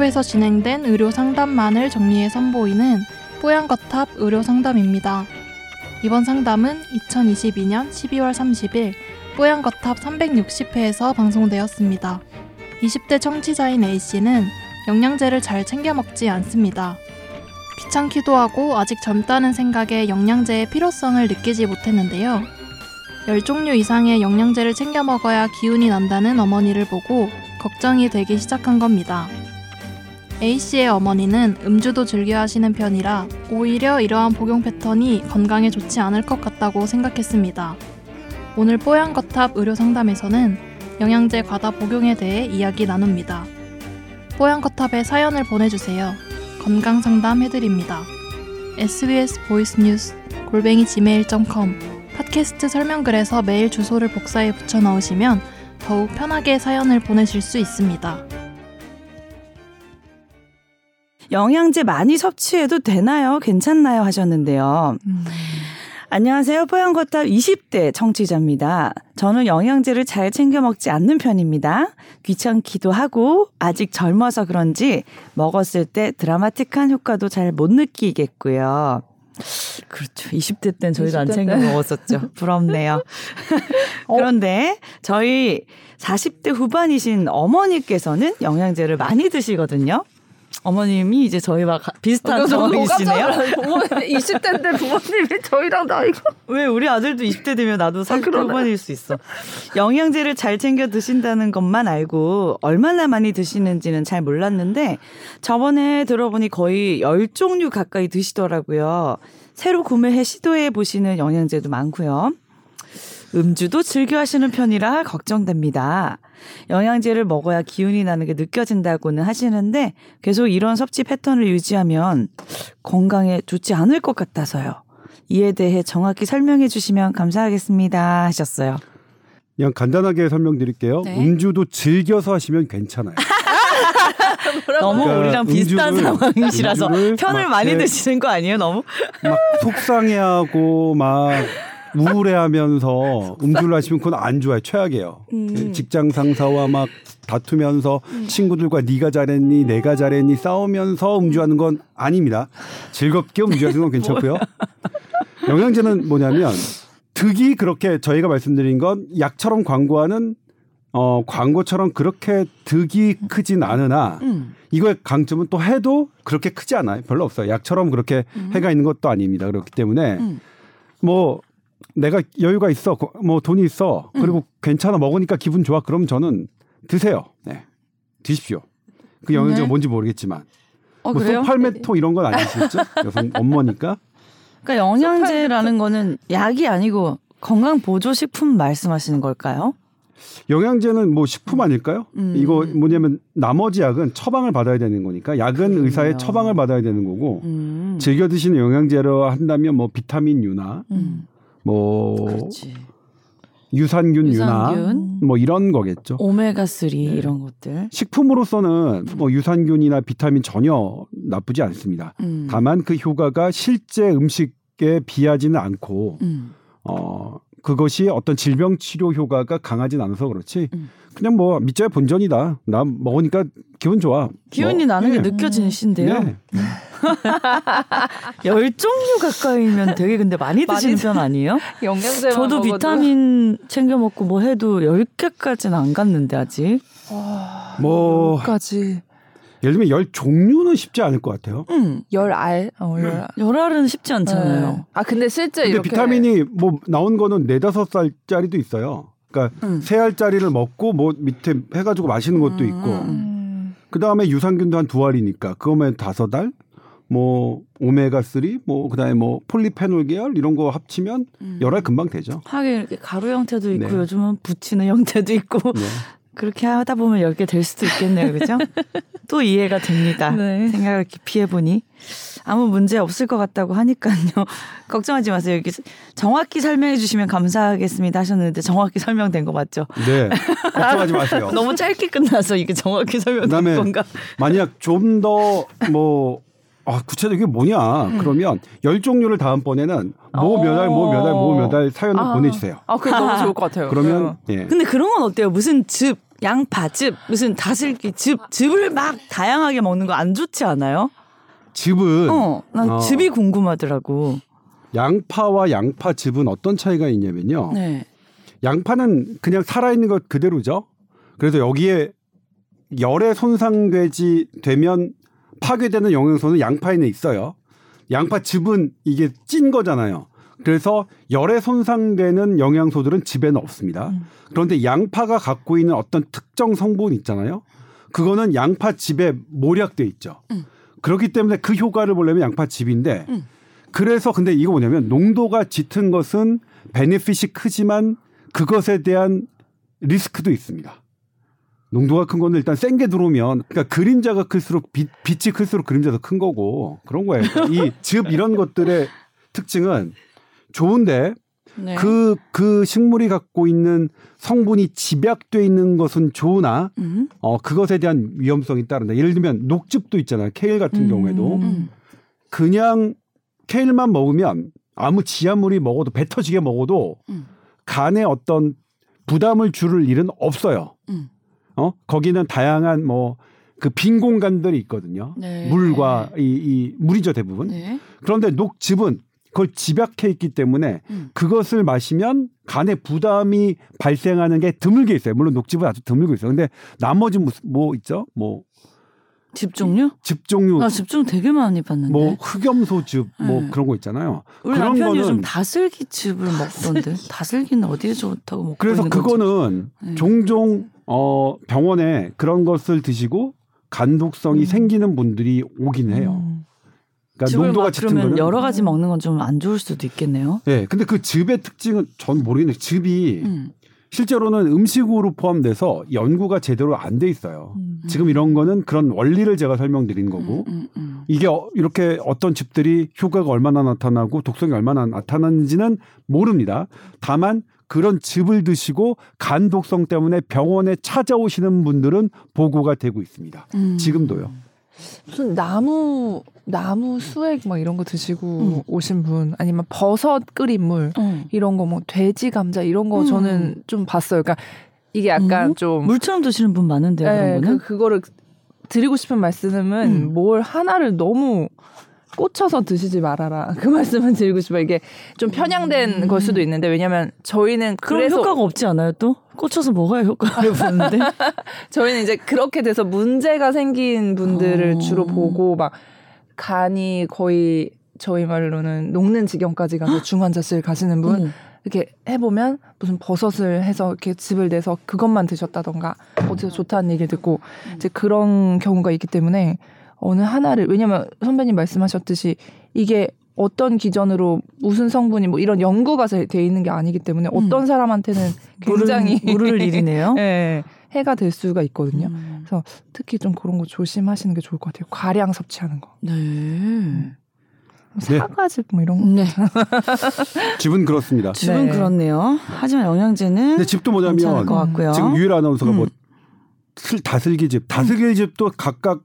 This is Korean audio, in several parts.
뽀얀거탑에서 진행된 의료 상담만을 정리해 선보이는 뽀얀거탑 의료 상담입니다. 이번 상담은 2022년 12월 30일 뽀얀거탑 360회에서 방송되었습니다. 20대 청취자인 A씨는 영양제를 잘 챙겨 먹지 않습니다. 귀찮기도 하고 아직 젊다는 생각에 영양제의 필요성을 느끼지 못했는데요. 10종류 이상의 영양제를 챙겨 먹어야 기운이 난다는 어머니를 보고 걱정이 되기 시작한 겁니다. A씨의 어머니는 음주도 즐겨 하시는 편이라 오히려 이러한 복용 패턴이 건강에 좋지 않을 것 같다고 생각했습니다. 오늘 뽀얀거탑 의료 상담에서는 영양제 과다 복용에 대해 이야기 나눕니다. 뽀얀거탑에 사연을 보내주세요. 건강 상담 해드립니다. SBS voice news 골뱅이 gmail.com 팟캐스트 설명글에서 메일 주소를 복사해 붙여 넣으시면 더욱 편하게 사연을 보내실 수 있습니다. 영양제 많이 섭취해도 되나요? 괜찮나요? 하셨는데요. 음. 안녕하세요. 뽀얀거탑 20대 청취자입니다. 저는 영양제를 잘 챙겨 먹지 않는 편입니다. 귀찮기도 하고 아직 젊어서 그런지 먹었을 때 드라마틱한 효과도 잘 못 느끼겠고요. 그렇죠. 20대 땐 저희도 20대 안 챙겨 때. 먹었었죠. 부럽네요. 어? 그런데 저희 40대 후반이신 어머니께서는 영양제를 많이 드시거든요. 어머님이 이제 저희와 가, 비슷한 상황이시네요. 20대인데 부모님이 저희랑 나이가 왜 우리 아들도 20대 되면 나도 40대 아, 후반일 수 있어. 영양제를 잘 챙겨 드신다는 것만 알고 얼마나 많이 드시는지는 잘 몰랐는데 저번에 들어보니 거의 10종류 가까이 드시더라고요. 새로 구매해 시도해 보시는 영양제도 많고요. 음주도 즐겨 하시는 편이라 걱정됩니다. 영양제를 먹어야 기운이 나는 게 느껴진다고는 하시는데 계속 이런 섭취 패턴을 유지하면 건강에 좋지 않을 것 같아서요. 이에 대해 정확히 설명해 주시면 감사하겠습니다 하셨어요. 그냥 간단하게 설명드릴게요. 네. 음주도 즐겨서 하시면 괜찮아요. 너무 그러니까 우리랑 비슷한 상황이시라서 편을 많이 드시는 거 아니에요? 너무 막 속상해하고 막 우울해하면서 음주를 하시면 그건 안 좋아요. 최악이에요. 음. 직장 상사와 막 다투면서 음. 친구들과 네가 잘했니, 내가 잘했니 싸우면서 음주하는 건 아닙니다. 즐겁게 음주하는 건 괜찮고요. 영양제는 뭐냐면 득이 그렇게 저희가 말씀드린 건 약처럼 광고하는 어, 광고처럼 그렇게 득이 크진 않으나 음. 이거의 강점은 또 해도 그렇게 크지 않아요. 별로 없어요. 약처럼 그렇게 음. 해가 있는 것도 아닙니다. 그렇기 때문에 음. 뭐 내가 여유가 있어, 뭐 돈이 있어, 그리고 음. 괜찮아 먹으니까 기분 좋아. 그럼 저는 드세요. 네, 드십시오. 그 영양제가 네. 뭔지 모르겠지만 어, 뭐 소팔메토 이런 건 아니시겠죠? 여성 엄마니까. 그러니까 영양제라는 거는 약이 아니고 건강 보조 식품 말씀하시는 걸까요? 영양제는 뭐 식품 아닐까요? 음. 이거 뭐냐면 나머지 약은 처방을 받아야 되는 거니까 약은 그렇군요. 의사의 처방을 받아야 되는 거고 음. 즐겨 드시는 영양제로 한다면 뭐 비타민 유나 음. 뭐 그렇지. 유산균, 유산균, 유나 뭐 이런 거겠죠. 오메가 3 네. 이런 것들. 식품으로서는 뭐 유산균이나 비타민 전혀 나쁘지 않습니다. 음. 다만 그 효과가 실제 음식에 비하지는 않고 음. 어 그것이 어떤 질병 치료 효과가 강하진 않아서 그렇지. 음. 그냥 뭐 밑자야 본전이다. 나 먹으니까 기분 좋아. 기운이 뭐, 나는 네. 게 느껴지신데요. 네. 열 종류 가까이면 되게 근데 많이 드시는 편 아니에요? 영양제 저도 먹어도. 비타민 챙겨 먹고 뭐 해도 열 개까지는 안 갔는데 아직. 와, 뭐 까지 예를 들면 열 종류는 쉽지 않을 것 같아요. 음, 열 알. 어, 열, 열 알은 쉽지 않잖아요. 네. 아 근데 실제 근데 이렇게 비타민이 뭐 나온 거는 네다섯 살짜리도 있어요. 그러니까 음. 세 알짜리를 먹고 뭐 밑에 해가지고 마시는 것도 있고. 음. 그 다음에 유산균도 한 두 알이니까 그거면 다섯 알. 뭐 오메가 3, 뭐 그다음에 뭐 폴리페놀 계열 이런 거 합치면 음. 열알 금방 되죠. 하긴 이렇게 가루 형태도 있고 네. 요즘은 붙이는 형태도 있고 네. 그렇게 하다 보면 10개 될 수도 있겠네요. 그죠? 또 이해가 됩니다. 네. 생각을 깊이 해보니. 아무 문제 없을 것 같다고 하니까요. 걱정하지 마세요. 여기 정확히 설명해 주시면 감사하겠습니다 하셨는데 정확히 설명된 거 맞죠? 네. 걱정하지 마세요. 너무 짧게 끝나서 이게 정확히 설명된 건가? 만약 좀 더 뭐 아, 구체적으로 이게 뭐냐? 음. 그러면 열 종류를 다음번에는 뭐 몇 알, 뭐 몇 알, 뭐 몇 알 사연을 아. 보내주세요. 아, 그게 너무 좋을 것 같아요. 그러면, 예. 근데 그런 건 어때요? 무슨 즙, 양파즙 무슨 다슬기 즙 즙을 막 다양하게 먹는 거 안 좋지 않아요? 즙은 어, 난 어. 즙이 궁금하더라고. 양파와 양파즙은 어떤 차이가 있냐면요. 네. 양파는 그냥 살아있는 것 그대로죠. 그래서 여기에 열에 손상되지 되면 파괴되는 영양소는 양파에는 있어요. 양파즙은 이게 찐 거잖아요. 그래서 열에 손상되는 영양소들은 즙에는 없습니다. 그런데 양파가 갖고 있는 어떤 특정 성분 있잖아요. 그거는 양파즙에 몰약돼 있죠. 그렇기 때문에 그 효과를 보려면 양파즙인데 그래서 근데 이거 뭐냐면 농도가 짙은 것은 베네핏이 크지만 그것에 대한 리스크도 있습니다. 농도가 큰 거는 일단 센 게 들어오면 그러니까 그림자가 클수록 빛, 빛이 클수록 그림자도 큰 거고 그런 거예요. 이 즙 이런 것들의 특징은 좋은데 네. 그, 그 식물이 갖고 있는 성분이 집약돼 있는 것은 좋으나 음. 어, 그것에 대한 위험성이 따른다. 예를 들면 녹즙도 있잖아요. 케일 같은 음. 경우에도 음. 그냥 케일만 먹으면 아무 지하물이 먹어도 배 터지게 먹어도 음. 간에 어떤 부담을 줄을 일은 없어요. 음. 어 거기는 다양한 뭐 그 빈 공간들이 있거든요. 네. 물과 이, 이 물이죠 대부분. 네. 그런데 녹즙은 그걸 집약해 있기 때문에 음. 그것을 마시면 간에 부담이 발생하는 게 드물게 있어요. 물론 녹즙은 아주 드물게 있어요. 근데 나머지 무슨 뭐 있죠? 뭐 즙 종류? 즙 종류, 나즙 종류 되게 많이 봤는데. 뭐 흑염소즙, 뭐 음. 그런 거 있잖아요. 우리 그런 남편이 거는 요즘 다슬기 즙을 먹던데. 다슬기는 어디에 좋다고 먹고 그래서. 그거는 음. 종종 어 병원에 그런 것을 드시고 간독성이 음. 생기는 분들이 오긴 해요. 음. 그러니까 즙을 농도가 막 짙은 그러면 거는 여러 가지 먹는 건 좀 안 좋을 수도 있겠네요. 네, 근데 그 즙의 특징은 전 모르겠는데 즙이 음. 실제로는 음식으로 포함돼서 연구가 제대로 안 돼 있어요. 음. 지금 이런 거는 그런 원리를 제가 설명드린 거고 음, 음. 이게 어- 이렇게 어떤 즙들이 효과가 얼마나 나타나고 독성이 얼마나 나타나는지는 모릅니다. 다만 그런 즙을 드시고 간 독성 때문에 병원에 찾아오시는 분들은 보고가 되고 있습니다. 음. 지금도요. 무슨 나무 나무 수액 막 이런 거 드시고 음. 오신 분 아니면 버섯 끓인 물 어. 이런 거 뭐 돼지 감자 이런 거 음. 저는 좀 봤어요. 그러니까 이게 약간 음? 좀 물처럼 드시는 분 많은데요. 예, 그런 거는. 그, 그거를 드리고 싶은 말씀은 음. 뭘 하나를 너무 꽂혀서 드시지 말아라. 그 말씀은 드리고 싶어요. 이게 좀 편향된 음. 걸 수도 있는데 왜냐면 저희는 그래서 효과가 없지 않아요? 또 꽂혀서 먹어야 효과를 보는데. 저희는 이제 그렇게 돼서 문제가 생긴 분들을 어. 주로 보고 막 간이 거의 저희 말로는 녹는 지경까지 가서 중환자실 가시는 분. 이렇게 해보면 무슨 버섯을 해서 이렇게 즙을 내서 그것만 드셨다던가 어디서 좋다는 얘기를 듣고 이제 그런 경우가 있기 때문에 어느 하나를 왜냐면 선배님 말씀하셨듯이 이게 어떤 기전으로 무슨 성분이 뭐 이런 연구가 돼 있는 게 아니기 때문에 어떤 사람한테는 굉장히 모를, 모를 일이네요. 예, 해가 될 수가 있거든요. 음. 특히 좀 그런 거 조심하시는 게 좋을 것 같아요. 과량 섭취하는 거. 네. 네. 사과즙 뭐 이런 거. 네. 즙은 그렇습니다. 즙은 네. 그렇네요. 하지만 영양제는 근데 괜찮을 뭐냐면 것 같고요. 지금 유일 아나운서가 뭐 음. 슬- 다슬기즙, 다슬기즙도 각각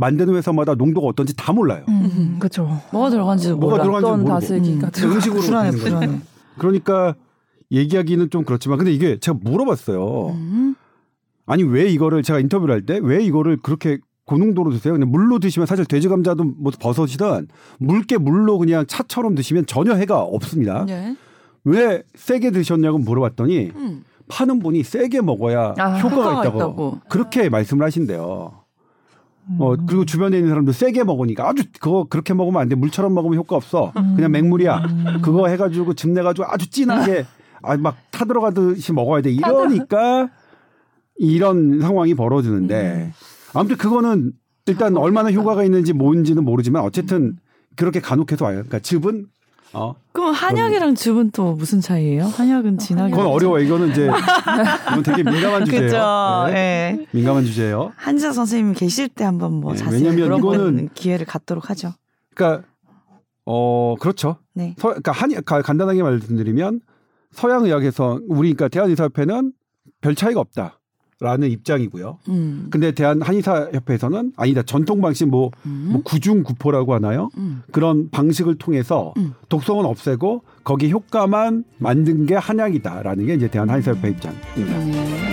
만드는 회사마다 농도가 어떤지 다 몰라요. 음, 그렇죠. 뭐가 들어간지 뭐가 몰라. 들어간지 어떤. 다슬기가 음. 들어. 음식으로 불안해. 불안해. 그러니까 얘기하기는 좀 그렇지만 근데 이게 제가 물어봤어요. 음. 아니 왜 이거를 제가 인터뷰를 할 때 왜 이거를 그렇게 고농도로 드세요? 그냥 물로 드시면 사실 돼지 감자도 뭐 버섯이든 묽게 물로 그냥 차처럼 드시면 전혀 해가 없습니다. 네. 왜 세게 드셨냐고 물어봤더니 음. 파는 분이 세게 먹어야 아, 효과가, 효과가 있다고, 있다고. 그렇게 말씀을 하신대요. 어 음. 그리고 주변에 있는 사람도 세게 먹으니까 아주 그거 그렇게 먹으면 안 돼. 물처럼 먹으면 효과 없어. 그냥 맹물이야. 그거 해 가지고 즙 내가지고 아주 진하게 아막 타들어가듯이 먹어야 돼. 이러니까 이런 상황이 벌어지는데 아무튼 그거는 일단 얼마나 효과가 있는지 뭔지는 모르지만 어쨌든 그렇게 간혹해서 와요. 그러니까 즙은 어 그럼 한약이랑 즙은 또 무슨 차이예요? 한약은 진하게. 그건 어려워. 이거는 이제 이건 되게 민감한 주제예요. 그죠. 네. 예. 민감한 주제예요. 한지아 선생님 계실 때 한번 뭐 네, 자세히 왜냐면 이거는- 기회를 갖도록 하죠. 그러니까 어 그렇죠. 네. 서, 그러니까 한 가- 간단하게 말씀드리면 서양 의학에서 우리 그러니까 대한의사협회는 별 차이가 없다 라는 입장이고요. 음. 근데 대한 한의사 협회에서는 아니다 전통 방식 뭐, 음. 뭐 구중구포라고 하나요? 음. 그런 방식을 통해서 음. 독성은 없애고 거기 효과만 만든 게 한약이다라는 게 이제 대한 한의사 협회 입장입니다. 네.